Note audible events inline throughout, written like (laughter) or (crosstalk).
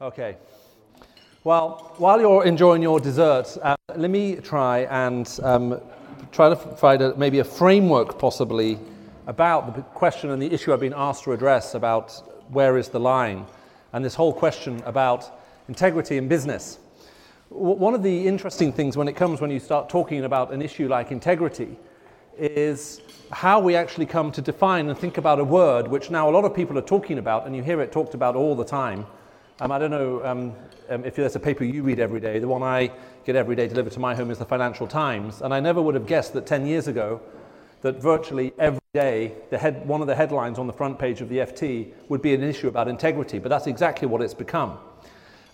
Okay. Well, while you're enjoying your dessert, uh, let me try and um, try to provide a, maybe a framework, possibly, about the question and the issue I've been asked to address about where is the line, and this whole question about integrity in business. W- one of the interesting things when it comes when you start talking about an issue like integrity is how we actually come to define and think about a word which now a lot of people are talking about, and you hear it talked about all the time. Um, I don't know um, um, if there's a paper you read every day. The one I get every day delivered to my home is the Financial Times, and I never would have guessed that 10 years ago that virtually every day head, one of the headlines on the front page of the FT would be an issue about integrity, but that's exactly what it's become.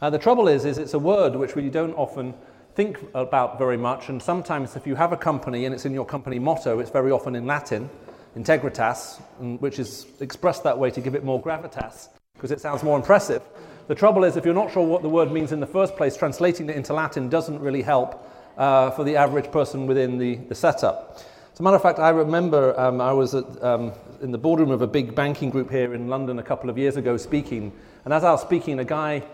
Uh, the trouble is, is it's a word which we don't often think about very much, and sometimes if you have a company and it's in your company motto, it's very often in Latin, integritas, which is expressed that way to give it more gravitas, because it sounds more impressive. The trouble is, if you're not sure what the word means in the first place, translating it into Latin doesn't really help uh, for the average person within the, the setup. As a matter of fact, I remember um, I was at, um, in the boardroom of a big banking group here in London a couple of years ago speaking, and as I was speaking, a guy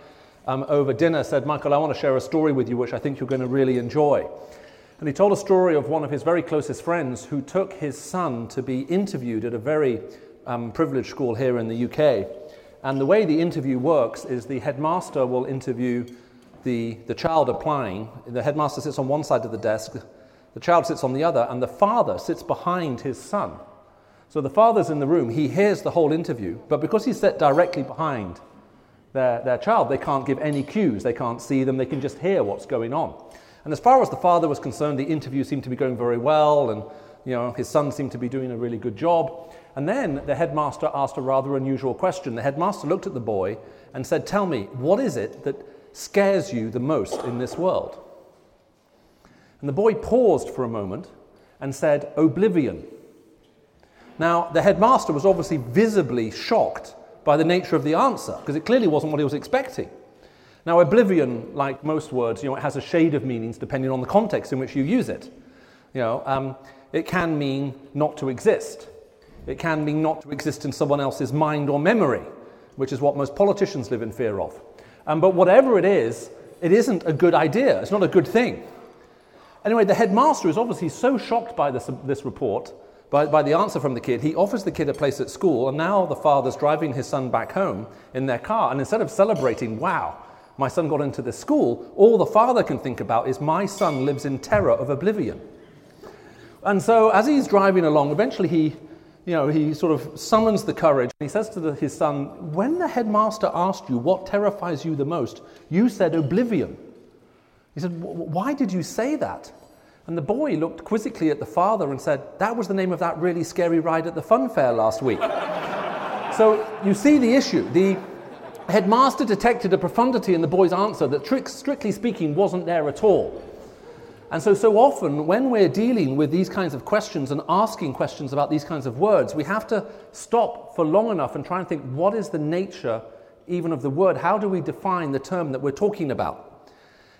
um, over dinner said, Michael, I want to share a story with you which I think you're going to really enjoy. And he told a story of one of his very closest friends who took his son to be interviewed at a very um, privileged school here in the UK. And the way the interview works is the headmaster will interview the, the child applying. The headmaster sits on one side of the desk, the child sits on the other, and the father sits behind his son. So the father's in the room, he hears the whole interview, but because he's set directly behind their, their child, they can't give any cues, they can't see them, they can just hear what's going on. And as far as the father was concerned, the interview seemed to be going very well, and you know, his son seemed to be doing a really good job. And then the headmaster asked a rather unusual question. The headmaster looked at the boy and said, Tell me, what is it that scares you the most in this world? And the boy paused for a moment and said, Oblivion. Now, the headmaster was obviously visibly shocked by the nature of the answer, because it clearly wasn't what he was expecting. Now, oblivion, like most words, you know, it has a shade of meanings depending on the context in which you use it. You know, um, it can mean not to exist. It can mean not to exist in someone else's mind or memory, which is what most politicians live in fear of. Um, but whatever it is, it isn't a good idea. It's not a good thing. Anyway, the headmaster is obviously so shocked by this, this report, by, by the answer from the kid, he offers the kid a place at school, and now the father's driving his son back home in their car. And instead of celebrating, wow, my son got into this school, all the father can think about is my son lives in terror of oblivion. And so as he's driving along, eventually he you know, he sort of summons the courage. He says to the, his son, When the headmaster asked you what terrifies you the most, you said oblivion. He said, Why did you say that? And the boy looked quizzically at the father and said, That was the name of that really scary ride at the fun fair last week. so you see the issue. The headmaster detected a profundity in the boy's answer that, strictly speaking, wasn't there at all. And so, so often, when we're dealing with these kinds of questions and asking questions about these kinds of words, we have to stop for long enough and try and think what is the nature even of the word? How do we define the term that we're talking about?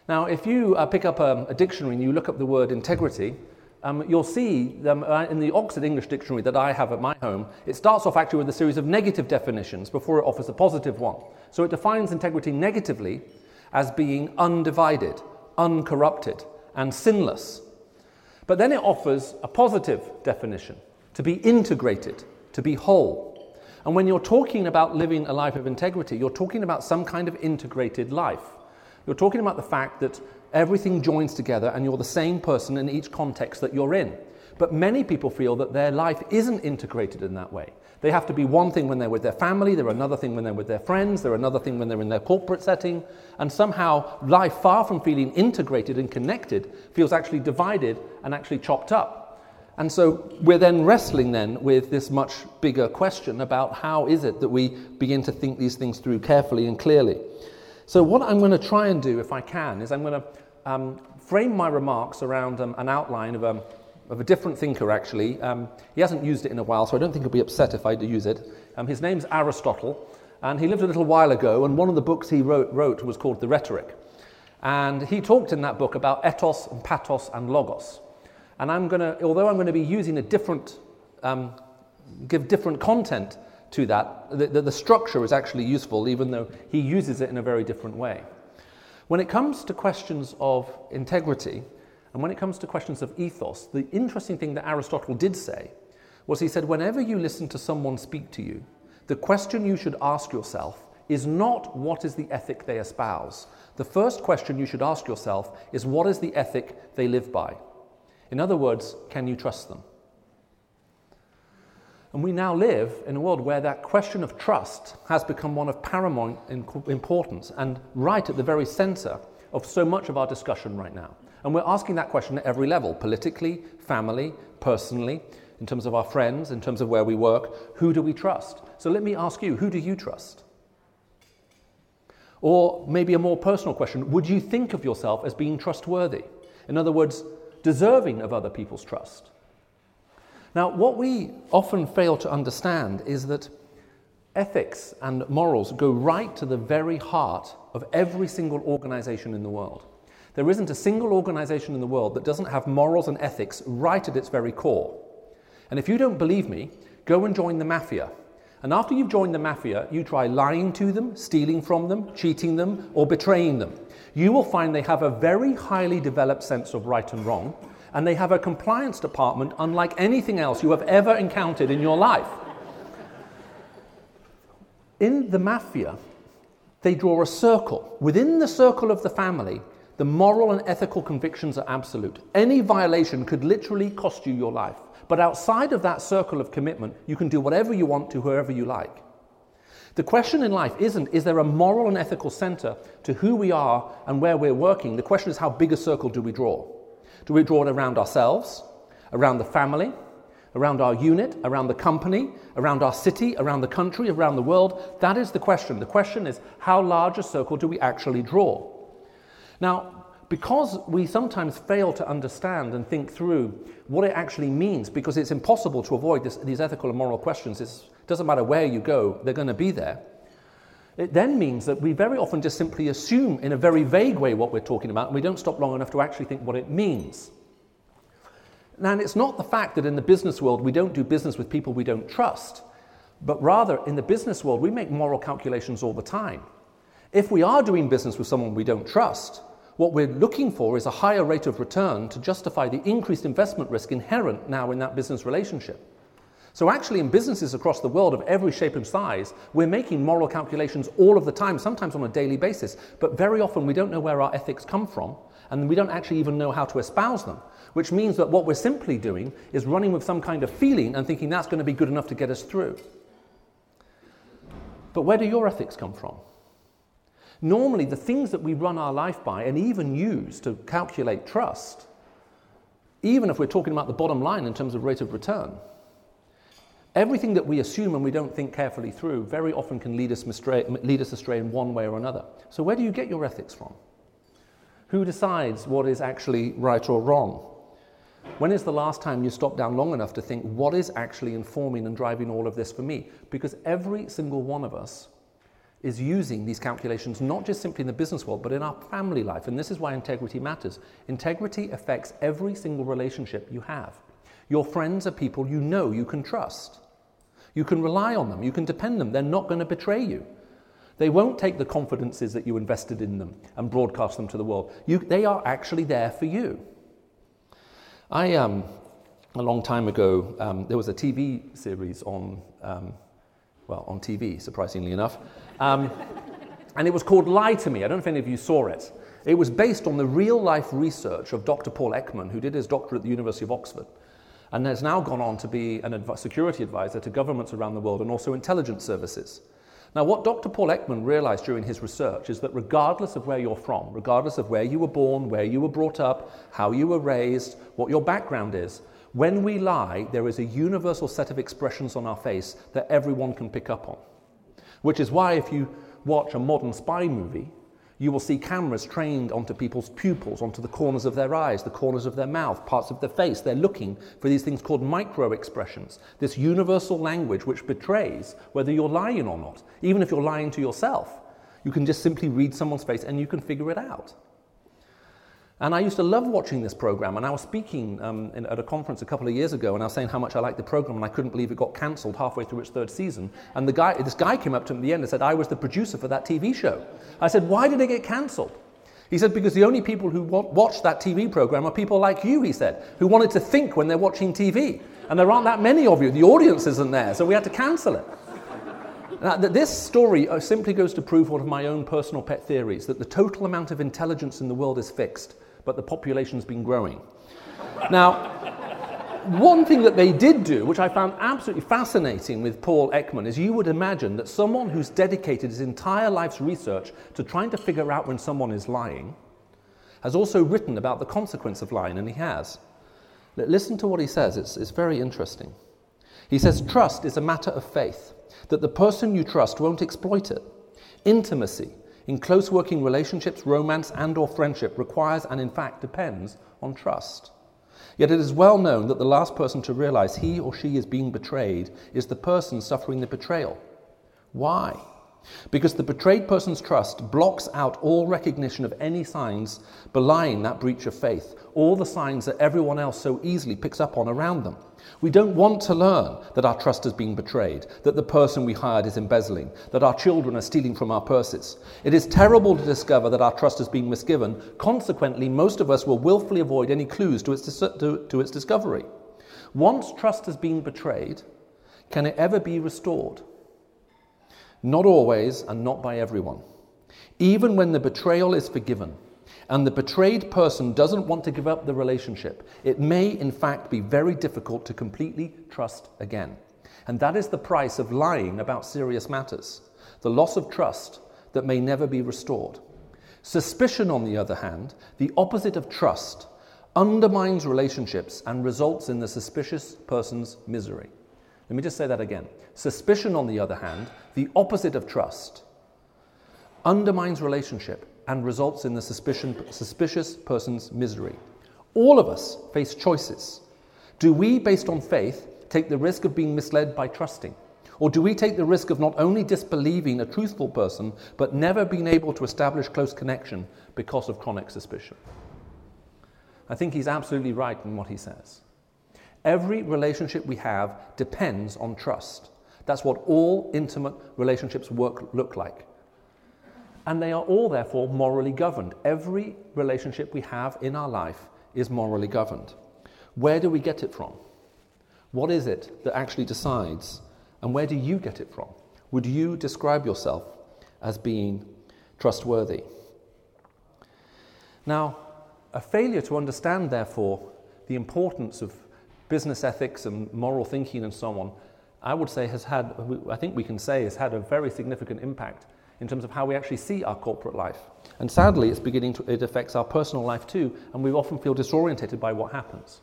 Now, if you uh, pick up a, a, dictionary and you look up the word integrity, um, you'll see um, in the Oxford English Dictionary that I have at my home, it starts off actually with a series of negative definitions before it offers a positive one. So it defines integrity negatively as being undivided, uncorrupted and sinless. But then it offers a positive definition to be integrated, to be whole. And when you're talking about living a life of integrity, you're talking about some kind of integrated life. You're talking about the fact that everything joins together and you're the same person in each context that you're in. But many people feel that their life isn't integrated in that way. They have to be one thing when they're with their family, they're another thing when they're with their friends, they're another thing when they're in their corporate setting, and somehow life, far from feeling integrated and connected, feels actually divided and actually chopped up. And so we're then wrestling then with this much bigger question about how is it that we begin to think these things through carefully and clearly. So what I'm going to try and do, if I can, is I'm going to um, frame my remarks around um, an outline of um, of a different thinker, actually. Um, he hasn't used it in a while, so I don't think he'll be upset if I do use it. Um, his name's Aristotle, and he lived a little while ago, and one of the books he wrote, wrote was called The Rhetoric. And he talked in that book about ethos and pathos and logos. And I'm going to, although I'm going to be using a different, um, give different content to that. The, the, the structure is actually useful, even though he uses it in a very different way. When it comes to questions of integrity, and when it comes to questions of ethos, the interesting thing that Aristotle did say was he said, whenever you listen to someone speak to you, the question you should ask yourself is not what is the ethic they espouse. The first question you should ask yourself is what is the ethic they live by? In other words, can you trust them? And we now live in a world where that question of trust has become one of paramount importance and right at the very center of so much of our discussion right now. And we're asking that question at every level politically, family, personally, in terms of our friends, in terms of where we work. Who do we trust? So let me ask you who do you trust? Or maybe a more personal question would you think of yourself as being trustworthy? In other words, deserving of other people's trust? Now, what we often fail to understand is that ethics and morals go right to the very heart of every single organization in the world. There isn't a single organization in the world that doesn't have morals and ethics right at its very core. And if you don't believe me, go and join the mafia. And after you've joined the mafia, you try lying to them, stealing from them, cheating them, or betraying them. You will find they have a very highly developed sense of right and wrong, and they have a compliance department unlike anything else you have ever encountered in your life. In the mafia, they draw a circle. Within the circle of the family, the moral and ethical convictions are absolute. Any violation could literally cost you your life. But outside of that circle of commitment, you can do whatever you want to whoever you like. The question in life isn't, is there a moral and ethical center to who we are and where we're working? The question is, how big a circle do we draw? Do we draw it around ourselves, around the family, around our unit, around the company, around our city, around the country, around the world? That is the question. The question is, how large a circle do we actually draw? Now, because we sometimes fail to understand and think through what it actually means, because it's impossible to avoid this, these ethical and moral questions, it doesn't matter where you go, they're going to be there. It then means that we very often just simply assume in a very vague way what we're talking about, and we don't stop long enough to actually think what it means. And it's not the fact that in the business world we don't do business with people we don't trust, but rather in the business world we make moral calculations all the time. If we are doing business with someone we don't trust, what we're looking for is a higher rate of return to justify the increased investment risk inherent now in that business relationship. So, actually, in businesses across the world of every shape and size, we're making moral calculations all of the time, sometimes on a daily basis. But very often, we don't know where our ethics come from, and we don't actually even know how to espouse them. Which means that what we're simply doing is running with some kind of feeling and thinking that's going to be good enough to get us through. But where do your ethics come from? Normally, the things that we run our life by and even use to calculate trust, even if we're talking about the bottom line in terms of rate of return, everything that we assume and we don't think carefully through very often can lead us, astray, lead us astray in one way or another. So, where do you get your ethics from? Who decides what is actually right or wrong? When is the last time you stopped down long enough to think, what is actually informing and driving all of this for me? Because every single one of us is using these calculations not just simply in the business world, but in our family life. And this is why integrity matters. Integrity affects every single relationship you have. Your friends are people you know you can trust. You can rely on them, you can depend on them. They're not going to betray you. They won't take the confidences that you invested in them and broadcast them to the world. You, they are actually there for you. I, um, a long time ago, um, there was a TV series on, um, well, on TV, surprisingly enough, um, and it was called Lie to Me. I don't know if any of you saw it. It was based on the real life research of Dr. Paul Ekman, who did his doctorate at the University of Oxford, and has now gone on to be a adv- security advisor to governments around the world and also intelligence services. Now, what Dr. Paul Ekman realized during his research is that regardless of where you're from, regardless of where you were born, where you were brought up, how you were raised, what your background is, when we lie, there is a universal set of expressions on our face that everyone can pick up on. Which is why, if you watch a modern spy movie, you will see cameras trained onto people's pupils, onto the corners of their eyes, the corners of their mouth, parts of their face. They're looking for these things called micro expressions, this universal language which betrays whether you're lying or not. Even if you're lying to yourself, you can just simply read someone's face and you can figure it out. And I used to love watching this program. And I was speaking um, in, at a conference a couple of years ago, and I was saying how much I liked the program, and I couldn't believe it got cancelled halfway through its third season. And the guy, this guy came up to me at the end and said, I was the producer for that TV show. I said, Why did it get cancelled? He said, Because the only people who watch that TV program are people like you, he said, who wanted to think when they're watching TV. And there aren't that many of you. The audience isn't there, so we had to cancel it. Now, this story uh, simply goes to prove one of my own personal pet theories that the total amount of intelligence in the world is fixed, but the population's been growing. Now, one thing that they did do, which I found absolutely fascinating with Paul Ekman, is you would imagine that someone who's dedicated his entire life's research to trying to figure out when someone is lying has also written about the consequence of lying, and he has. Listen to what he says, it's, it's very interesting. He says, Trust is a matter of faith, that the person you trust won't exploit it. Intimacy in close working relationships, romance, and or friendship requires and in fact depends on trust. Yet it is well known that the last person to realize he or she is being betrayed is the person suffering the betrayal. Why? Because the betrayed person's trust blocks out all recognition of any signs belying that breach of faith, all the signs that everyone else so easily picks up on around them. We don't want to learn that our trust has been betrayed, that the person we hired is embezzling, that our children are stealing from our purses. It is terrible to discover that our trust has been misgiven. Consequently, most of us will willfully avoid any clues to its, dis- to, to its discovery. Once trust has been betrayed, can it ever be restored? Not always, and not by everyone. Even when the betrayal is forgiven, and the betrayed person doesn't want to give up the relationship, it may in fact be very difficult to completely trust again. And that is the price of lying about serious matters the loss of trust that may never be restored. Suspicion, on the other hand, the opposite of trust, undermines relationships and results in the suspicious person's misery. Let me just say that again. Suspicion, on the other hand, the opposite of trust, undermines relationship and results in the suspicious person's misery. All of us face choices. Do we, based on faith, take the risk of being misled by trusting? Or do we take the risk of not only disbelieving a truthful person, but never being able to establish close connection because of chronic suspicion? I think he's absolutely right in what he says. Every relationship we have depends on trust. That's what all intimate relationships work, look like and they are all therefore morally governed. Every relationship we have in our life is morally governed. Where do we get it from? What is it that actually decides? And where do you get it from? Would you describe yourself as being trustworthy? Now, a failure to understand, therefore, the importance of business ethics and moral thinking and so on, I would say has had, I think we can say, has had a very significant impact in terms of how we actually see our corporate life. And sadly, it's beginning to, it affects our personal life too, and we often feel disorientated by what happens.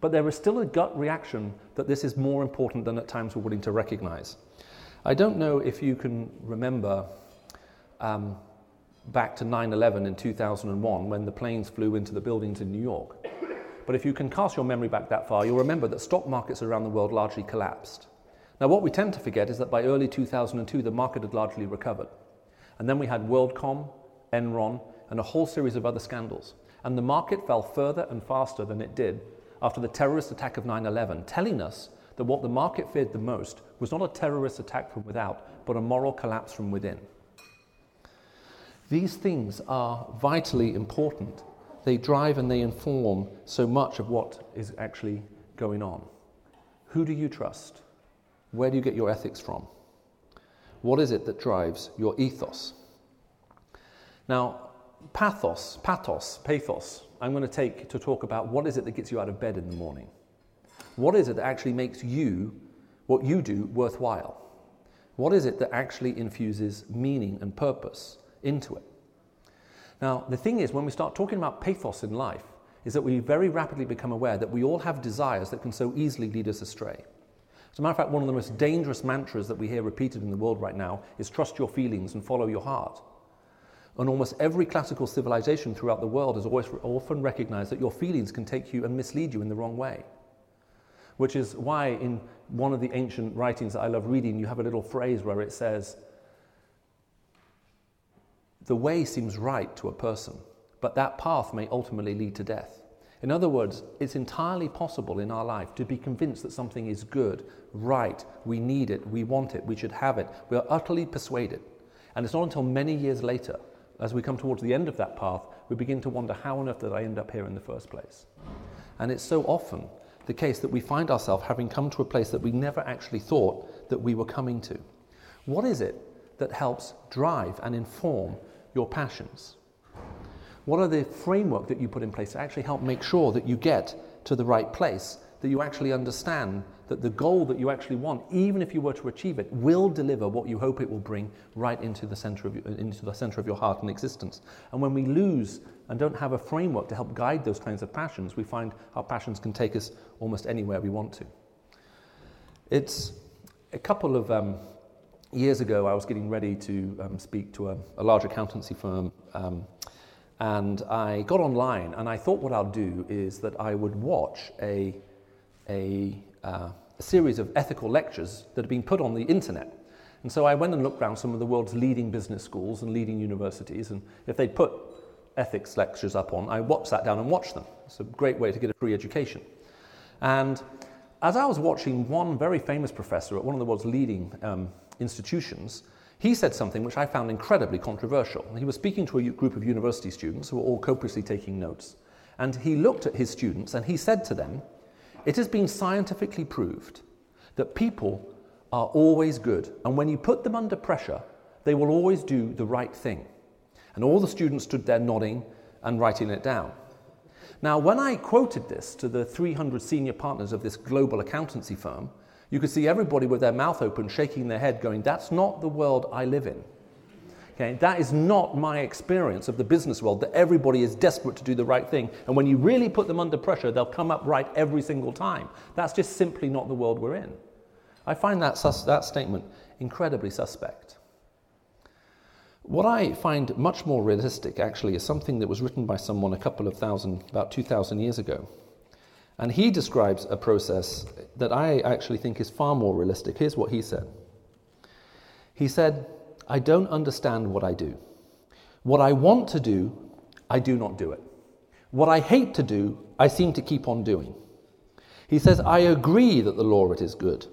But there is still a gut reaction that this is more important than at times we're willing to recognize. I don't know if you can remember um, back to 9 11 in 2001 when the planes flew into the buildings in New York. But if you can cast your memory back that far, you'll remember that stock markets around the world largely collapsed. Now, what we tend to forget is that by early 2002, the market had largely recovered. And then we had WorldCom, Enron, and a whole series of other scandals. And the market fell further and faster than it did after the terrorist attack of 9 11, telling us that what the market feared the most was not a terrorist attack from without, but a moral collapse from within. These things are vitally important. They drive and they inform so much of what is actually going on. Who do you trust? Where do you get your ethics from? What is it that drives your ethos? Now, pathos, pathos, pathos, I'm going to take to talk about what is it that gets you out of bed in the morning? What is it that actually makes you, what you do, worthwhile? What is it that actually infuses meaning and purpose into it? Now, the thing is, when we start talking about pathos in life, is that we very rapidly become aware that we all have desires that can so easily lead us astray. As a matter of fact, one of the most dangerous mantras that we hear repeated in the world right now is trust your feelings and follow your heart. And almost every classical civilization throughout the world has always often recognized that your feelings can take you and mislead you in the wrong way. Which is why, in one of the ancient writings that I love reading, you have a little phrase where it says, The way seems right to a person, but that path may ultimately lead to death. In other words, it's entirely possible in our life to be convinced that something is good, right, we need it, we want it, we should have it. We are utterly persuaded. And it's not until many years later, as we come towards the end of that path, we begin to wonder how on earth did I end up here in the first place? And it's so often the case that we find ourselves having come to a place that we never actually thought that we were coming to. What is it that helps drive and inform your passions? What are the framework that you put in place to actually help make sure that you get to the right place, that you actually understand that the goal that you actually want, even if you were to achieve it, will deliver what you hope it will bring right into the center of your, into the center of your heart and existence. And when we lose and don't have a framework to help guide those kinds of passions, we find our passions can take us almost anywhere we want to. It's a couple of um, years ago, I was getting ready to um, speak to a, a, large accountancy firm. Um, and I got online and I thought what I'll do is that I would watch a, a, uh, a series of ethical lectures that have been put on the internet. And so I went and looked around some of the world's leading business schools and leading universities. And if they'd put ethics lectures up on, I watched that down and watched them. It's a great way to get a free education. And as I was watching one very famous professor at one of the world's leading um, institutions, he said something which I found incredibly controversial. He was speaking to a group of university students who were all copiously taking notes. And he looked at his students and he said to them, It has been scientifically proved that people are always good. And when you put them under pressure, they will always do the right thing. And all the students stood there nodding and writing it down. Now, when I quoted this to the 300 senior partners of this global accountancy firm, you could see everybody with their mouth open, shaking their head, going, That's not the world I live in. Okay, that is not my experience of the business world, that everybody is desperate to do the right thing. And when you really put them under pressure, they'll come up right every single time. That's just simply not the world we're in. I find that, sus- that statement incredibly suspect. What I find much more realistic, actually, is something that was written by someone a couple of thousand, about 2,000 years ago. And he describes a process that I actually think is far more realistic. Here's what he said He said, I don't understand what I do. What I want to do, I do not do it. What I hate to do, I seem to keep on doing. He says, I agree that the law it is good,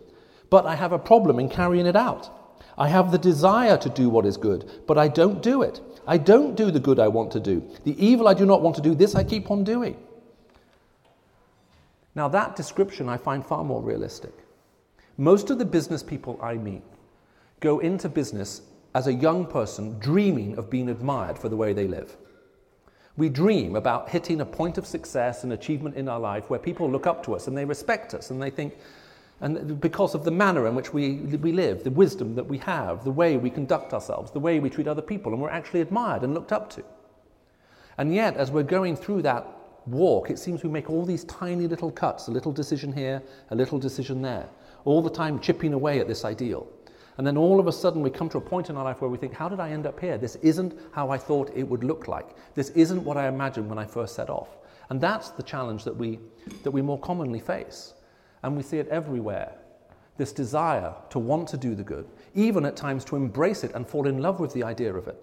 but I have a problem in carrying it out. I have the desire to do what is good, but I don't do it. I don't do the good I want to do. The evil I do not want to do, this I keep on doing. Now, that description I find far more realistic. Most of the business people I meet go into business as a young person dreaming of being admired for the way they live. We dream about hitting a point of success and achievement in our life where people look up to us and they respect us and they think, and because of the manner in which we, we live, the wisdom that we have, the way we conduct ourselves, the way we treat other people, and we're actually admired and looked up to. And yet, as we're going through that walk, it seems we make all these tiny little cuts, a little decision here, a little decision there, all the time chipping away at this ideal. And then all of a sudden we come to a point in our life where we think, how did I end up here? This isn't how I thought it would look like. This isn't what I imagined when I first set off. And that's the challenge that we, that we more commonly face. And we see it everywhere. This desire to want to do the good, even at times to embrace it and fall in love with the idea of it,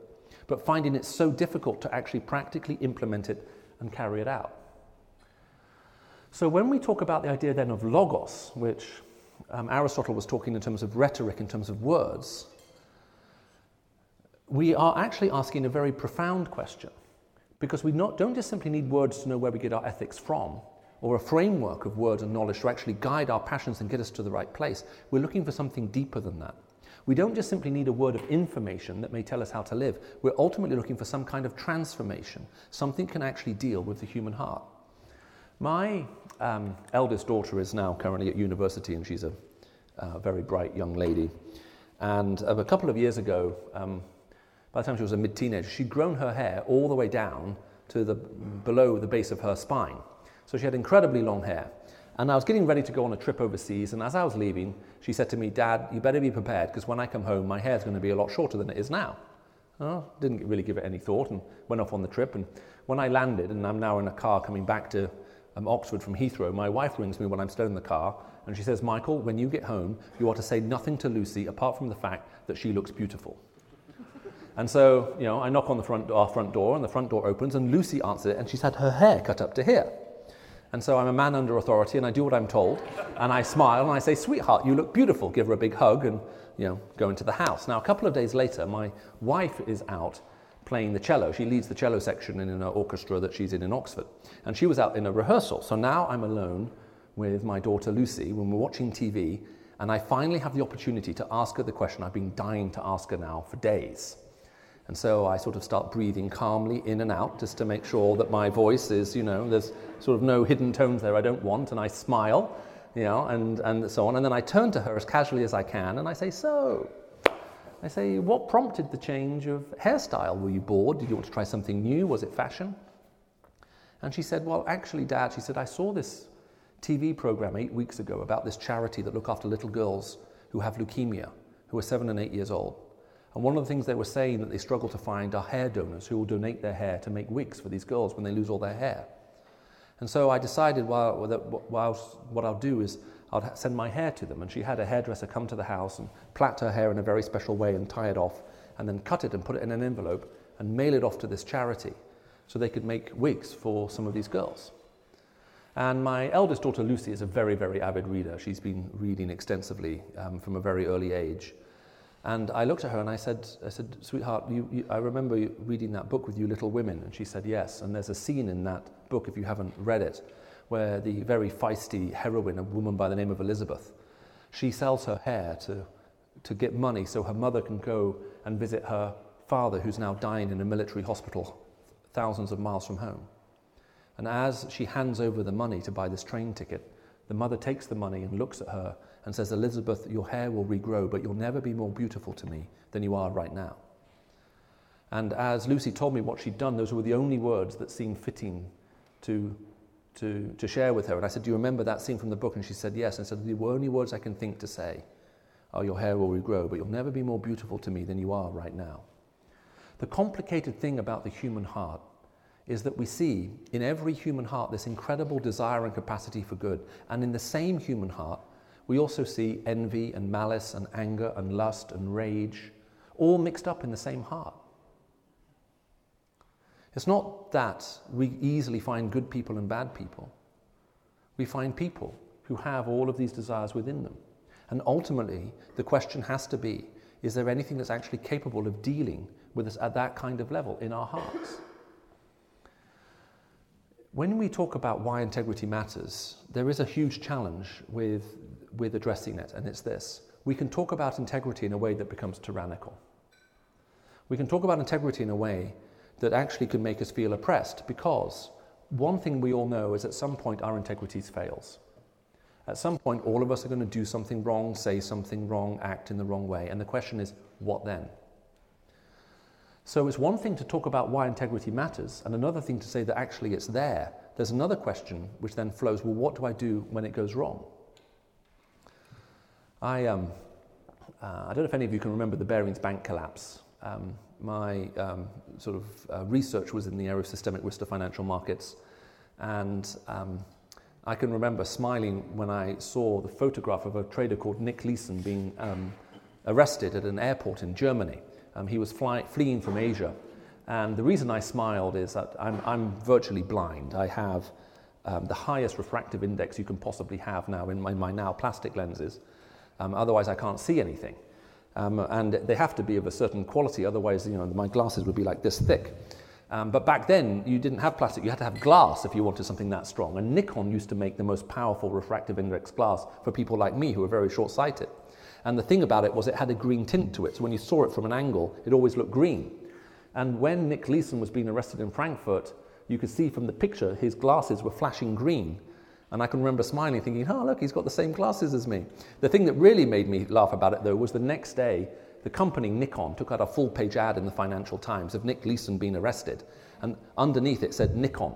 but finding it so difficult to actually practically implement it and carry it out. So, when we talk about the idea then of logos, which um, Aristotle was talking in terms of rhetoric, in terms of words, we are actually asking a very profound question because we not, don't just simply need words to know where we get our ethics from or a framework of words and knowledge to actually guide our passions and get us to the right place. We're looking for something deeper than that. We don't just simply need a word of information that may tell us how to live. We're ultimately looking for some kind of transformation, something can actually deal with the human heart. My um, eldest daughter is now currently at university, and she's a, very bright young lady. And a couple of years ago, um, by the time she was a mid teenager, she'd grown her hair all the way down to the, below the base of her spine. So she had incredibly long hair. And I was getting ready to go on a trip overseas, and as I was leaving, she said to me, Dad, you better be prepared because when I come home, my hair's going to be a lot shorter than it is now. Well, didn't really give it any thought and went off on the trip. And when I landed, and I'm now in a car coming back to um, Oxford from Heathrow, my wife rings me when I'm still in the car, and she says, Michael, when you get home, you are to say nothing to Lucy apart from the fact that she looks beautiful. And so, you know, I knock on the front, our front door, and the front door opens, and Lucy answers it, and she's had her hair cut up to here. And so I'm a man under authority, and I do what I'm told, and I smile, and I say, Sweetheart, you look beautiful. Give her a big hug, and, you know, go into the house. Now, a couple of days later, my wife is out playing the cello. She leads the cello section in an orchestra that she's in in Oxford. And she was out in a rehearsal. So now I'm alone with my daughter Lucy when we're watching TV, and I finally have the opportunity to ask her the question I've been dying to ask her now for days. And so I sort of start breathing calmly in and out just to make sure that my voice is, you know, there's sort of no hidden tones there I don't want. And I smile, you know, and, and so on. And then I turn to her as casually as I can and I say, So, I say, what prompted the change of hairstyle? Were you bored? Did you want to try something new? Was it fashion? And she said, Well, actually, Dad, she said, I saw this TV program eight weeks ago about this charity that look after little girls who have leukemia, who are seven and eight years old. And one of the things they were saying that they struggle to find are hair donors who will donate their hair to make wigs for these girls when they lose all their hair. And so I decided, well, what I'll do is I'll send my hair to them. And she had a hairdresser come to the house and plait her hair in a very special way and tie it off, and then cut it and put it in an envelope and mail it off to this charity so they could make wigs for some of these girls. And my eldest daughter Lucy is a very, very avid reader. She's been reading extensively um, from a very early age. And I looked at her and I said, I said sweetheart, you, you, I remember reading that book with you, Little Women. And she said, yes. And there's a scene in that book, if you haven't read it, where the very feisty heroine, a woman by the name of Elizabeth, she sells her hair to, to get money so her mother can go and visit her father, who's now dying in a military hospital thousands of miles from home. And as she hands over the money to buy this train ticket, the mother takes the money and looks at her and says, Elizabeth, your hair will regrow, but you'll never be more beautiful to me than you are right now. And as Lucy told me what she'd done, those were the only words that seemed fitting to, to, to share with her. And I said, Do you remember that scene from the book? And she said, Yes. And I said, The only words I can think to say are, Your hair will regrow, but you'll never be more beautiful to me than you are right now. The complicated thing about the human heart is that we see in every human heart this incredible desire and capacity for good. And in the same human heart, we also see envy and malice and anger and lust and rage, all mixed up in the same heart. It's not that we easily find good people and bad people. We find people who have all of these desires within them. And ultimately, the question has to be is there anything that's actually capable of dealing with us at that kind of level in our hearts? When we talk about why integrity matters, there is a huge challenge with, with addressing it, and it's this. We can talk about integrity in a way that becomes tyrannical. We can talk about integrity in a way that actually can make us feel oppressed because one thing we all know is at some point our integrity fails. At some point, all of us are going to do something wrong, say something wrong, act in the wrong way. And the question is, what then? So it's one thing to talk about why integrity matters, and another thing to say that actually it's there. There's another question which then flows well, what do I do when it goes wrong? I, um, uh, I don't know if any of you can remember the Barings Bank collapse. Um, my um, sort of uh, research was in the area of systemic risk to financial markets, and um, I can remember smiling when I saw the photograph of a trader called Nick Leeson being um, arrested at an airport in Germany. Um, he was fly, fleeing from Asia. And the reason I smiled is that I'm, I'm virtually blind. I have the highest refractive index you can possibly have now in my, my now plastic lenses. Um, otherwise, I can't see anything. Um, and they have to be of a certain quality, otherwise, you know, my glasses would be like this thick. Um, but back then, you didn't have plastic, you had to have glass if you wanted something that strong. And Nikon used to make the most powerful refractive index glass for people like me who were very short sighted. And the thing about it was it had a green tint to it. So when you saw it from an angle, it always looked green. And when Nick Leeson was being arrested in Frankfurt, you could see from the picture his glasses were flashing green. And I can remember smiling, thinking, oh, look, he's got the same glasses as me. The thing that really made me laugh about it, though, was the next day, the company Nikon took out a full page ad in the Financial Times of Nick Leeson being arrested. And underneath it said Nikon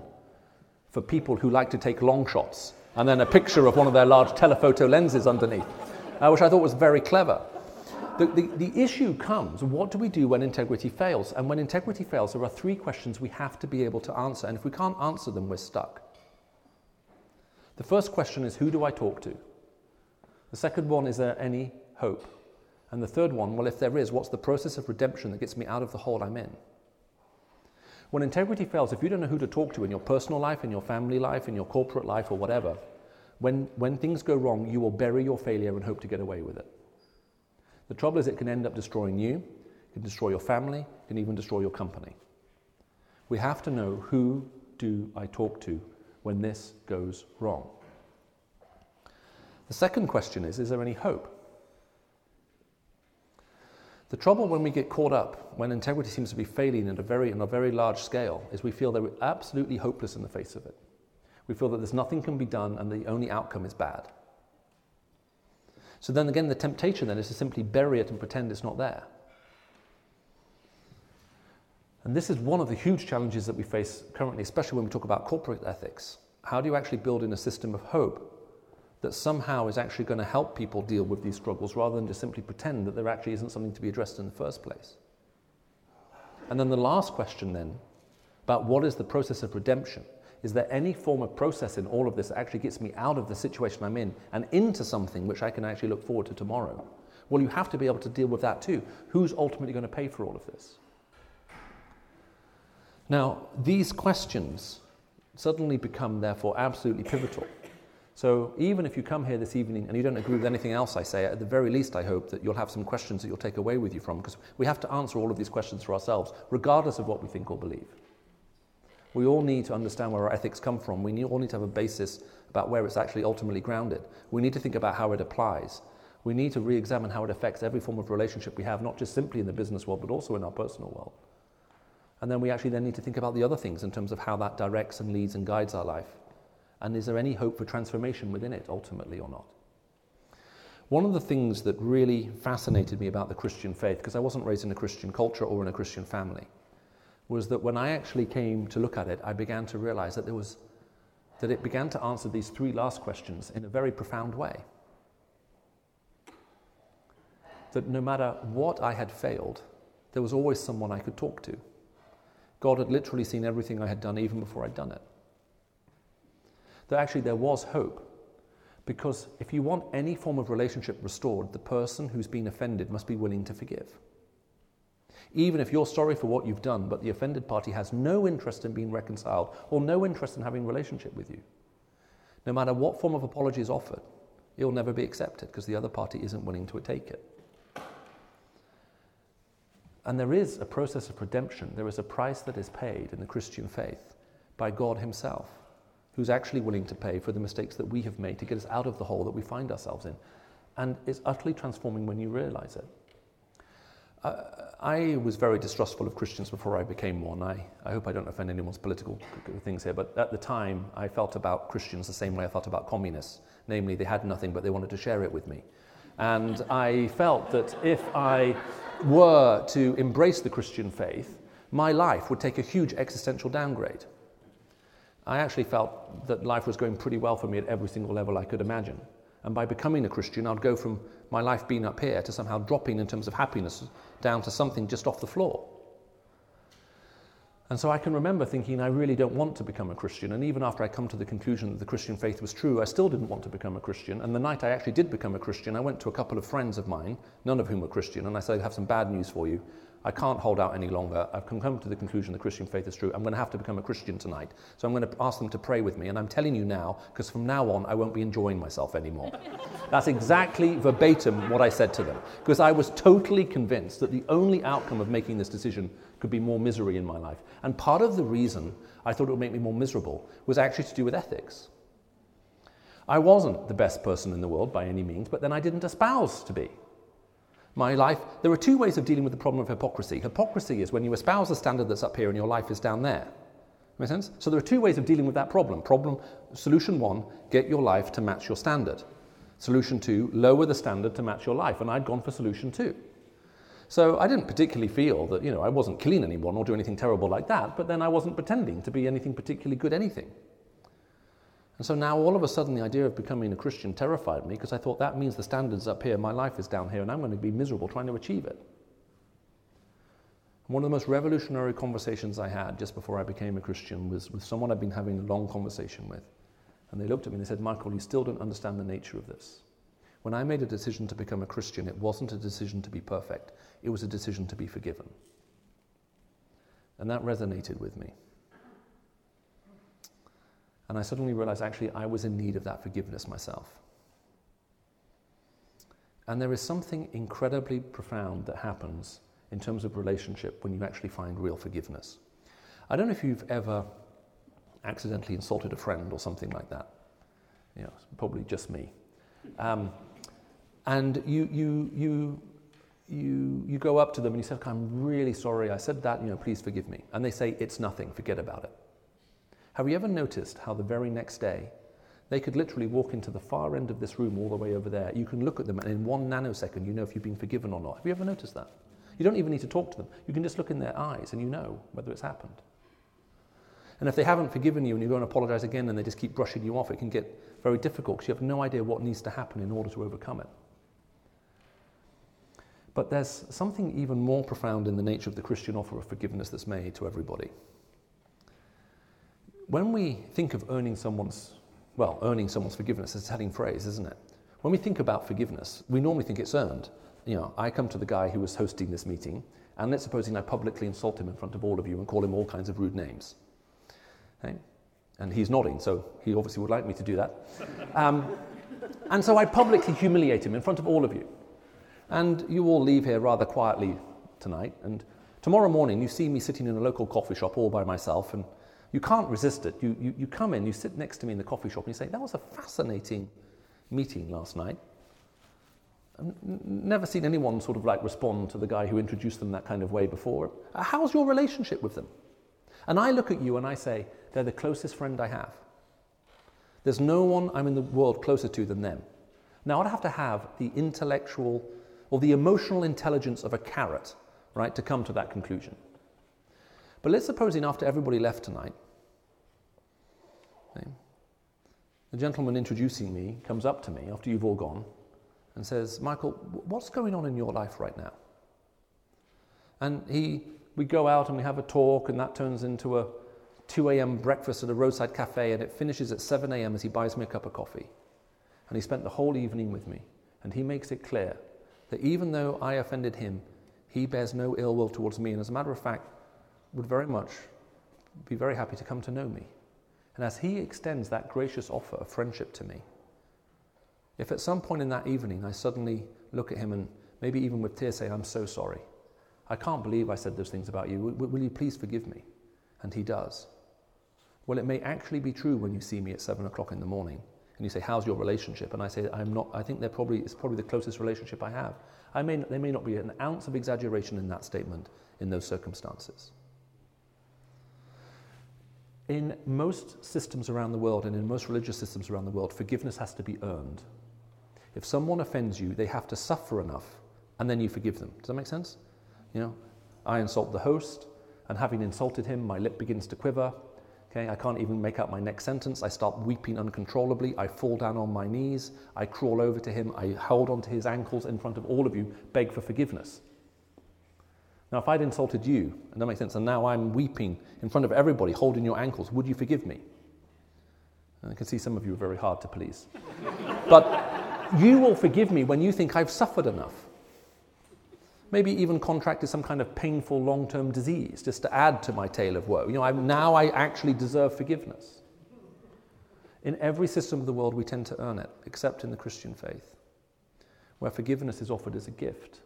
for people who like to take long shots. And then a picture of one of their large telephoto lenses underneath uh, which I thought was very clever. The, the, the issue comes what do we do when integrity fails? And when integrity fails, there are three questions we have to be able to answer. And if we can't answer them, we're stuck. The first question is who do I talk to? The second one is there any hope? And the third one, well, if there is, what's the process of redemption that gets me out of the hole I'm in? When integrity fails, if you don't know who to talk to in your personal life, in your family life, in your corporate life, or whatever, when, when things go wrong, you will bury your failure and hope to get away with it. The trouble is, it can end up destroying you, it can destroy your family, it can even destroy your company. We have to know who do I talk to when this goes wrong. The second question is Is there any hope? The trouble when we get caught up, when integrity seems to be failing at a very, on a very large scale, is we feel that we're absolutely hopeless in the face of it. We feel that there's nothing can be done and the only outcome is bad. So then again, the temptation then is to simply bury it and pretend it's not there. And this is one of the huge challenges that we face currently, especially when we talk about corporate ethics. How do you actually build in a system of hope that somehow is actually going to help people deal with these struggles rather than just simply pretend that there actually isn't something to be addressed in the first place? And then the last question, then, about what is the process of redemption? Is there any form of process in all of this that actually gets me out of the situation I'm in and into something which I can actually look forward to tomorrow? Well, you have to be able to deal with that too. Who's ultimately going to pay for all of this? Now, these questions suddenly become, therefore, absolutely pivotal. So, even if you come here this evening and you don't agree with anything else I say, at the very least, I hope that you'll have some questions that you'll take away with you from, because we have to answer all of these questions for ourselves, regardless of what we think or believe. We all need to understand where our ethics come from. We all need to have a basis about where it's actually ultimately grounded. We need to think about how it applies. We need to re examine how it affects every form of relationship we have, not just simply in the business world, but also in our personal world. And then we actually then need to think about the other things in terms of how that directs and leads and guides our life. And is there any hope for transformation within it ultimately or not? One of the things that really fascinated me about the Christian faith, because I wasn't raised in a Christian culture or in a Christian family, was that when I actually came to look at it, I began to realize that there was that it began to answer these three last questions in a very profound way. That no matter what I had failed, there was always someone I could talk to. God had literally seen everything I had done even before I'd done it. That actually there was hope. Because if you want any form of relationship restored, the person who's been offended must be willing to forgive. Even if you're sorry for what you've done, but the offended party has no interest in being reconciled or no interest in having relationship with you, no matter what form of apology is offered, it'll never be accepted because the other party isn't willing to take it. And there is a process of redemption. There is a price that is paid in the Christian faith by God Himself, who's actually willing to pay for the mistakes that we have made to get us out of the hole that we find ourselves in. And it's utterly transforming when you realize it. Uh, I was very distrustful of Christians before I became one. I, I hope I don't offend anyone's political things here, but at the time I felt about Christians the same way I felt about communists. Namely, they had nothing, but they wanted to share it with me. And I felt that if I were to embrace the Christian faith, my life would take a huge existential downgrade. I actually felt that life was going pretty well for me at every single level I could imagine. And by becoming a Christian, I'd go from my life being up here to somehow dropping in terms of happiness down to something just off the floor. And so I can remember thinking, I really don't want to become a Christian. And even after I come to the conclusion that the Christian faith was true, I still didn't want to become a Christian. And the night I actually did become a Christian, I went to a couple of friends of mine, none of whom were Christian, and I said, I have some bad news for you. I can't hold out any longer. I've come to the conclusion the Christian faith is true. I'm going to have to become a Christian tonight. So I'm going to ask them to pray with me. And I'm telling you now, because from now on, I won't be enjoying myself anymore. (laughs) That's exactly verbatim what I said to them. Because I was totally convinced that the only outcome of making this decision could be more misery in my life. And part of the reason I thought it would make me more miserable was actually to do with ethics. I wasn't the best person in the world by any means, but then I didn't espouse to be my life. There are two ways of dealing with the problem of hypocrisy. Hypocrisy is when you espouse a standard that's up here and your life is down there. Make sense? So there are two ways of dealing with that problem. Problem solution one, get your life to match your standard. Solution two, lower the standard to match your life. And I'd gone for solution two. So I didn't particularly feel that, you know, I wasn't killing anyone or do anything terrible like that, but then I wasn't pretending to be anything particularly good anything. And so now all of a sudden the idea of becoming a Christian terrified me because I thought that means the standard's up here, my life is down here, and I'm going to be miserable trying to achieve it. One of the most revolutionary conversations I had just before I became a Christian was with someone I'd been having a long conversation with. And they looked at me and they said, Michael, you still don't understand the nature of this. When I made a decision to become a Christian, it wasn't a decision to be perfect, it was a decision to be forgiven. And that resonated with me. And I suddenly realized actually I was in need of that forgiveness myself. And there is something incredibly profound that happens in terms of relationship when you actually find real forgiveness. I don't know if you've ever accidentally insulted a friend or something like that. You know, probably just me. Um, and you, you, you, you, you go up to them and you say, I'm really sorry, I said that, you know, please forgive me. And they say, it's nothing, forget about it. Have you ever noticed how the very next day they could literally walk into the far end of this room all the way over there? You can look at them and in one nanosecond you know if you've been forgiven or not. Have you ever noticed that? You don't even need to talk to them. You can just look in their eyes and you know whether it's happened. And if they haven't forgiven you and you go and apologize again and they just keep brushing you off, it can get very difficult because you have no idea what needs to happen in order to overcome it. But there's something even more profound in the nature of the Christian offer of forgiveness that's made to everybody. When we think of earning someone's, well, earning someone's forgiveness, it's a telling phrase, isn't it? When we think about forgiveness, we normally think it's earned. You know, I come to the guy who was hosting this meeting, and let's supposing I publicly insult him in front of all of you and call him all kinds of rude names. Okay? And he's nodding, so he obviously would like me to do that. Um, and so I publicly humiliate him in front of all of you. And you all leave here rather quietly tonight. And tomorrow morning, you see me sitting in a local coffee shop all by myself, and you can't resist it. You, you, you come in, you sit next to me in the coffee shop, and you say, That was a fascinating meeting last night. I've never seen anyone sort of like respond to the guy who introduced them that kind of way before. Uh, how's your relationship with them? And I look at you and I say, They're the closest friend I have. There's no one I'm in the world closer to than them. Now, I'd have to have the intellectual or the emotional intelligence of a carrot, right, to come to that conclusion. But let's suppose in after everybody left tonight, okay, the gentleman introducing me comes up to me after you've all gone and says, Michael, what's going on in your life right now? And he, we go out and we have a talk, and that turns into a 2 a.m. breakfast at a roadside cafe, and it finishes at 7 a.m. as he buys me a cup of coffee. And he spent the whole evening with me, and he makes it clear that even though I offended him, he bears no ill will towards me, and as a matter of fact, would very much be very happy to come to know me. And as he extends that gracious offer of friendship to me, if at some point in that evening I suddenly look at him and maybe even with tears say, I'm so sorry, I can't believe I said those things about you, will, will you please forgive me? And he does. Well, it may actually be true when you see me at seven o'clock in the morning and you say, How's your relationship? And I say, I'm not, I think they're probably, it's probably the closest relationship I have. I may, there may not be an ounce of exaggeration in that statement in those circumstances. In most systems around the world and in most religious systems around the world, forgiveness has to be earned. If someone offends you, they have to suffer enough and then you forgive them. Does that make sense? You know, I insult the host, and having insulted him, my lip begins to quiver. Okay, I can't even make out my next sentence. I start weeping uncontrollably. I fall down on my knees. I crawl over to him. I hold onto his ankles in front of all of you, beg for forgiveness. Now, if I'd insulted you, and that makes sense, and now I'm weeping in front of everybody, holding your ankles, would you forgive me? And I can see some of you are very hard to please. but you will forgive me when you think I've suffered enough maybe even contracted some kind of painful long term disease just to add to my tale of woe. You know, I'm, now I actually deserve forgiveness. In every system of the world, we tend to earn it, except in the Christian faith, where forgiveness is offered as a gift.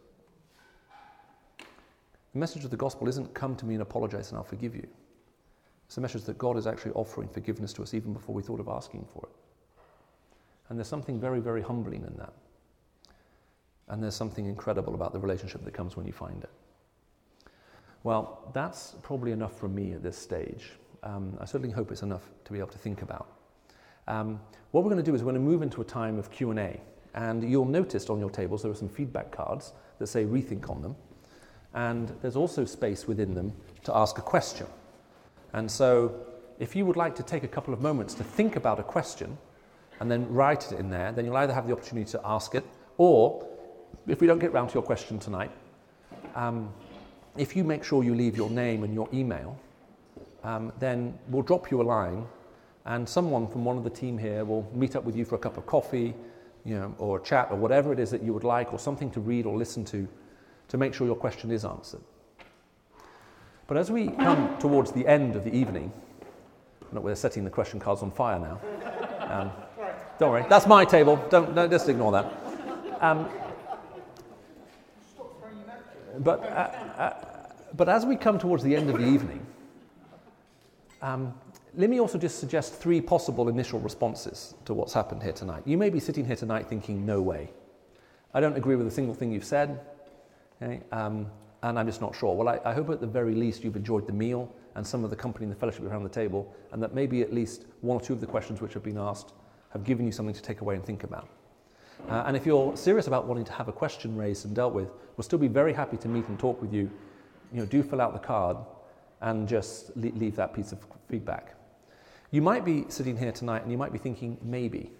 The message of the gospel isn't come to me and apologize and I'll forgive you. It's a message that God is actually offering forgiveness to us even before we thought of asking for it. And there's something very, very humbling in that. And there's something incredible about the relationship that comes when you find it. Well, that's probably enough from me at this stage. Um, I certainly hope it's enough to be able to think about. Um, what we're going to do is we're going to move into a time of Q&A. And you'll notice on your tables there are some feedback cards that say rethink on them. And there's also space within them to ask a question. And so if you would like to take a couple of moments to think about a question and then write it in there, then you'll either have the opportunity to ask it or if we don't get round to your question tonight, um, if you make sure you leave your name and your email, um, then we'll drop you a line and someone from one of the team here will meet up with you for a cup of coffee, you know, or a chat or whatever it is that you would like, or something to read or listen to, to make sure your question is answered. But as we come towards the end of the evening, we're setting the question cards on fire now. Um, don't worry, that's my table. Don't, don't just ignore that. Um, but, uh, uh, but as we come towards the end of the evening, um, let me also just suggest three possible initial responses to what's happened here tonight. You may be sitting here tonight thinking, no way. I don't agree with a single thing you've said, okay? um, and I'm just not sure. Well, I, I, hope at the very least you've enjoyed the meal and some of the company and the fellowship around the table, and that maybe at least one or two of the questions which have been asked have given you something to take away and think about. Uh, and if you're serious about wanting to have a question raised and dealt with, we'll still be very happy to meet and talk with you. You know, do fill out the card and just leave that piece of feedback. You might be sitting here tonight and you might be thinking, maybe,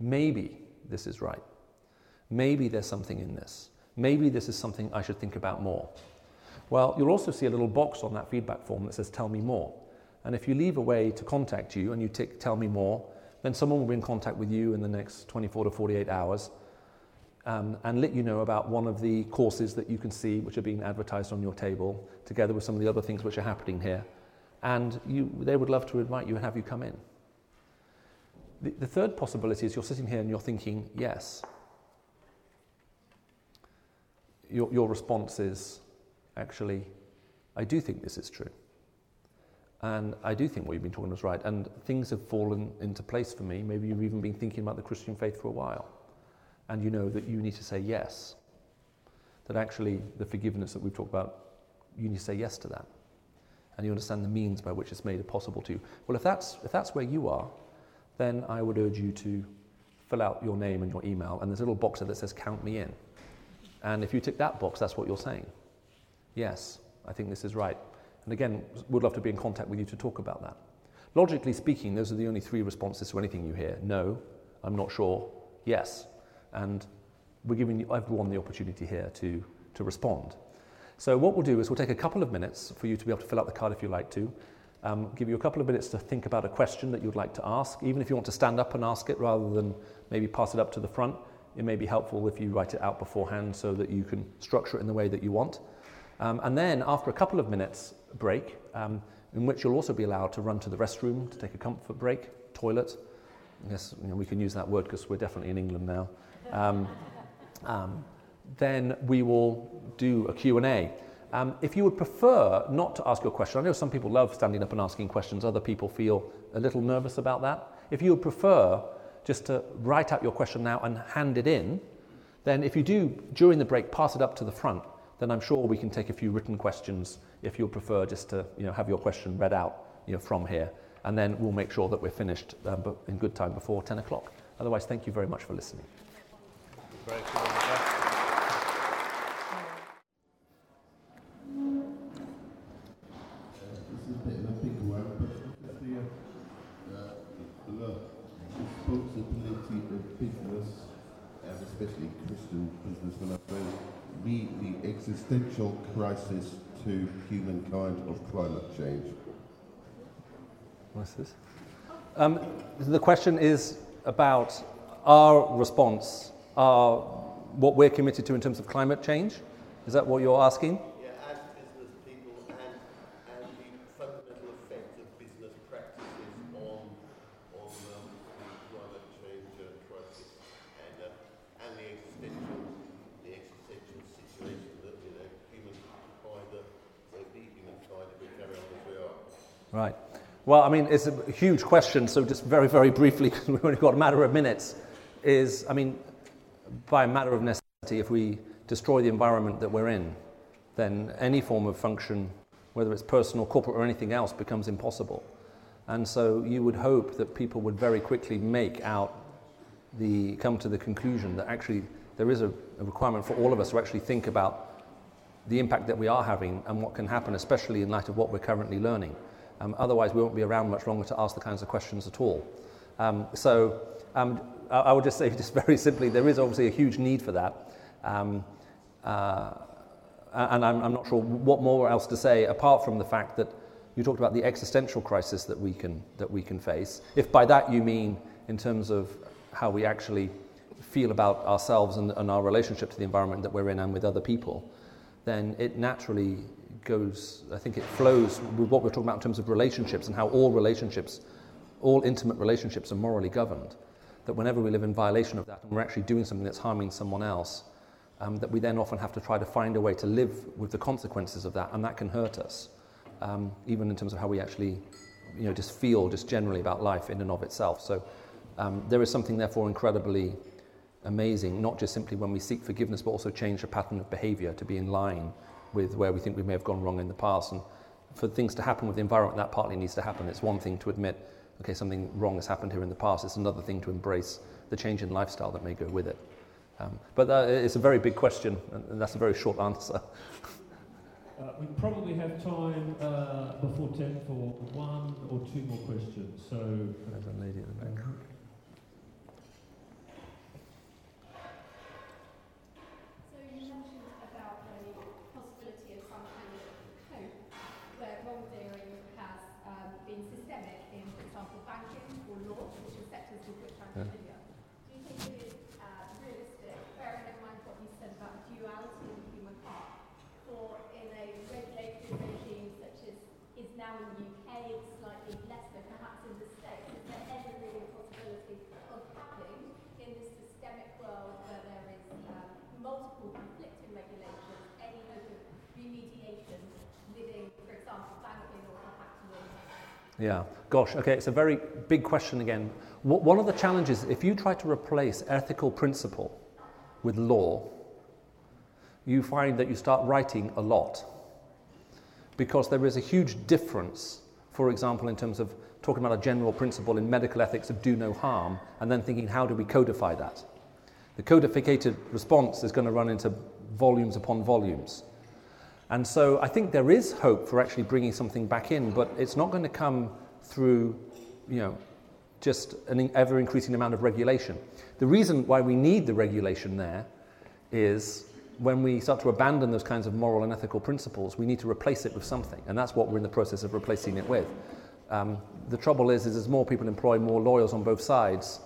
maybe this is right. Maybe there's something in this. Maybe this is something I should think about more. Well, you'll also see a little box on that feedback form that says, Tell me more. And if you leave a way to contact you and you tick Tell me more, then someone will be in contact with you in the next 24 to 48 hours um, and let you know about one of the courses that you can see which are being advertised on your table, together with some of the other things which are happening here. And you, they would love to invite you and have you come in. The, the third possibility is you're sitting here and you're thinking, yes. Your, your response is, actually, I do think this is true. And I do think what you've been talking is right. And things have fallen into place for me. Maybe you've even been thinking about the Christian faith for a while. And you know that you need to say yes. That actually, the forgiveness that we've talked about, you need to say yes to that. And you understand the means by which it's made possible to you. Well, if that's, if that's where you are, then I would urge you to fill out your name and your email. And there's a little box there that says, Count me in. And if you tick that box, that's what you're saying. Yes, I think this is right. And again, would love to be in contact with you to talk about that. Logically speaking, those are the only three responses to anything you hear no, I'm not sure, yes. And we're giving everyone the opportunity here to, to respond. So, what we'll do is we'll take a couple of minutes for you to be able to fill out the card if you like to. Um, give you a couple of minutes to think about a question that you'd like to ask. Even if you want to stand up and ask it rather than maybe pass it up to the front, it may be helpful if you write it out beforehand so that you can structure it in the way that you want. Um, and then, after a couple of minutes break, um, in which you'll also be allowed to run to the restroom to take a comfort break, toilet. Yes, you know, we can use that word because we're definitely in England now. Um, (laughs) um, then we will do a Q&A. Um, if you would prefer not to ask your question, I know some people love standing up and asking questions, other people feel a little nervous about that. If you would prefer just to write out your question now and hand it in, then if you do, during the break, pass it up to the front, then I'm sure we can take a few written questions if you prefer just to you know, have your question read out you know, from here. And then we'll make sure that we're finished uh, in good time before 10 o'clock. Otherwise, thank you very much for listening. Existential crisis to humankind of climate change. What's this? Um, the question is about our response, our, what we're committed to in terms of climate change. Is that what you're asking? Right. Well, I mean, it's a huge question, so just very, very briefly, because (laughs) we've only got a matter of minutes, is, I mean, by a matter of necessity, if we destroy the environment that we're in, then any form of function, whether it's personal, corporate, or anything else, becomes impossible. And so you would hope that people would very quickly make out the, come to the conclusion that actually there is a, a requirement for all of us to actually think about the impact that we are having and what can happen, especially in light of what we're currently learning. Um, otherwise, we won't be around much longer to ask the kinds of questions at all. Um, so um, I, I, would just say, (laughs) just very simply, there is obviously a huge need for that. Um, uh, and I'm, I'm, not sure what more else to say apart from the fact that you talked about the existential crisis that we can, that we can face. If by that you mean in terms of how we actually feel about ourselves and, and our relationship to the environment that we're in and with other people, then it naturally goes, I think it flows with what we're talking about in terms of relationships and how all relationships, all intimate relationships are morally governed. That whenever we live in violation of that and we're actually doing something that's harming someone else, um, that we then often have to try to find a way to live with the consequences of that, and that can hurt us, um, even in terms of how we actually, you know, just feel just generally about life in and of itself. So um, there is something, therefore, incredibly amazing, not just simply when we seek forgiveness, but also change a pattern of behavior to be in line with where we think we may have gone wrong in the past. And for things to happen with the environment, that partly needs to happen. It's one thing to admit, okay, something wrong has happened here in the past. It's another thing to embrace the change in lifestyle that may go with it. Um, but uh, it's a very big question, and that's a very short answer. (laughs) Uh, we probably have time uh, before 10 for one or two more questions. So, there's a lady at the back. Gosh, okay, it's a very big question again. One of the challenges, if you try to replace ethical principle with law, you find that you start writing a lot. Because there is a huge difference, for example, in terms of talking about a general principle in medical ethics of do no harm, and then thinking, how do we codify that? The codificated response is going to run into volumes upon volumes. And so I think there is hope for actually bringing something back in, but it's not going to come through, you know, just an ever increasing amount of regulation. The reason why we need the regulation there is when we start to abandon those kinds of moral and ethical principles, we need to replace it with something, and that's what we're in the process of replacing it with. Um, the trouble is, is as more people employ more lawyers on both sides,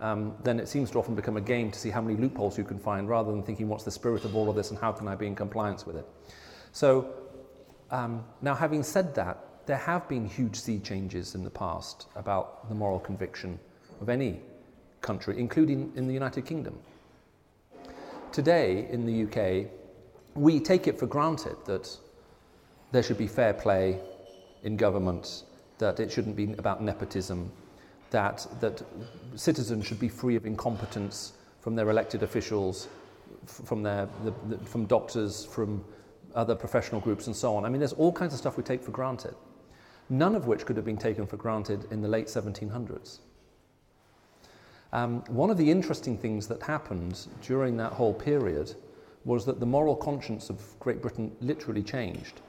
um, then it seems to often become a game to see how many loopholes you can find, rather than thinking what's the spirit of all of this and how can I be in compliance with it. So, um, now having said that, there have been huge sea changes in the past about the moral conviction of any country, including in the United Kingdom. Today, in the UK, we take it for granted that there should be fair play in government, that it shouldn't be about nepotism, that, that citizens should be free of incompetence from their elected officials, from, their, the, the, from doctors, from other professional groups, and so on. I mean, there's all kinds of stuff we take for granted, none of which could have been taken for granted in the late 1700s. Um, one of the interesting things that happened during that whole period was that the moral conscience of Great Britain literally changed.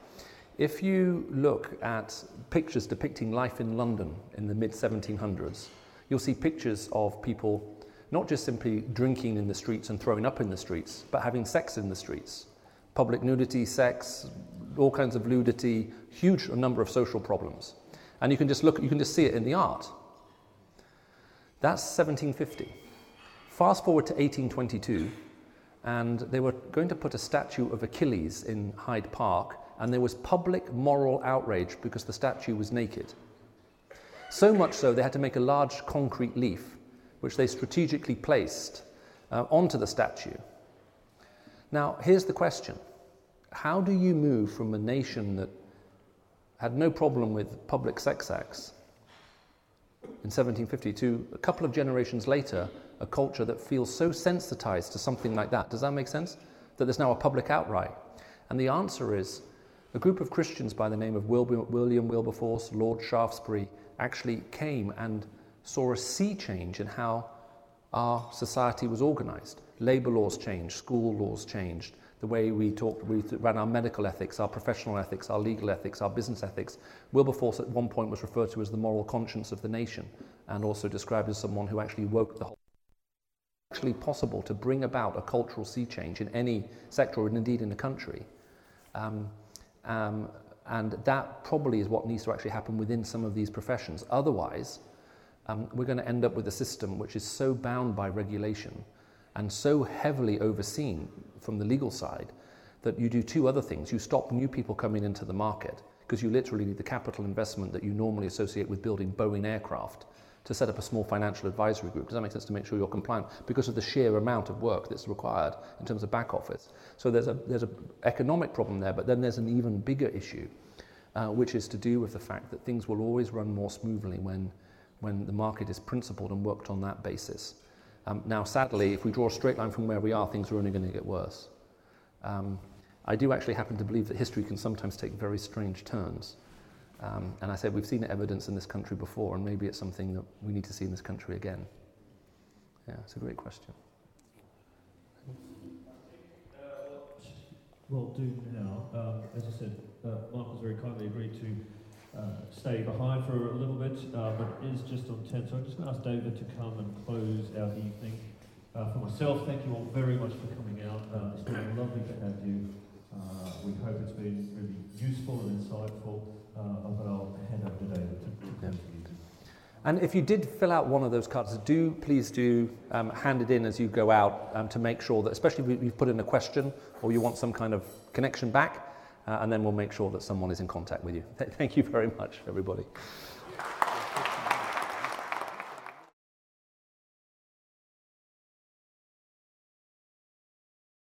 If you look at pictures depicting life in London in the mid 1700s, you'll see pictures of people not just simply drinking in the streets and throwing up in the streets, but having sex in the streets public nudity, sex, all kinds of ludity, huge number of social problems. And you can just look, you can just see it in the art. That's 1750. Fast forward to 1822, and they were going to put a statue of Achilles in Hyde Park, and there was public moral outrage because the statue was naked. So much so, they had to make a large concrete leaf, which they strategically placed uh, onto the statue. Now, here's the question how do you move from a nation that had no problem with public sex acts in 1750 to a couple of generations later, a culture that feels so sensitized to something like that? Does that make sense? That there's now a public outright. And the answer is a group of Christians by the name of William Wilberforce, Lord Shaftesbury, actually came and saw a sea change in how our society was organized. Labor laws changed, school laws changed, the way we talk, we ran our medical ethics, our professional ethics, our legal ethics, our business ethics. Wilberforce at one point was referred to as the moral conscience of the nation and also described as someone who actually woke the whole actually possible to bring about a cultural sea change in any sector and indeed in a country. Um, um, and that probably is what needs to actually happen within some of these professions. Otherwise, um, we're going to end up with a system which is so bound by regulation and so heavily overseen from the legal side that you do two other things. You stop new people coming into the market because you literally need the capital investment that you normally associate with building Boeing aircraft to set up a small financial advisory group. Does that make sense to make sure you're compliant? Because of the sheer amount of work that's required in terms of back office. So there's a there's an economic problem there, but then there's an even bigger issue, uh, which is to do with the fact that things will always run more smoothly when when the market is principled and worked on that basis. Um, now, sadly, if we draw a straight line from where we are, things are only going to get worse. Um, I do actually happen to believe that history can sometimes take very strange turns. Um, and I said, we've seen evidence in this country before, and maybe it's something that we need to see in this country again. Yeah, it's a great question. Well, do now. Um, as I said, uh, Michael's very kindly agreed to uh, stay behind for a little bit, uh, but it is just on 10. So I'm just going to ask David to come and close our evening. Uh, for myself, thank you all very much for coming out. Uh, it's been lovely to have you. Uh, we hope it's been really useful and insightful. But I'll hand over to David to, to. And if you did fill out one of those cards, do please do um, hand it in as you go out um, to make sure that, especially if you've put in a question or you want some kind of connection back, Uh, and then we'll make sure that someone is in contact with you. Th- (laughs) thank you very much, everybody.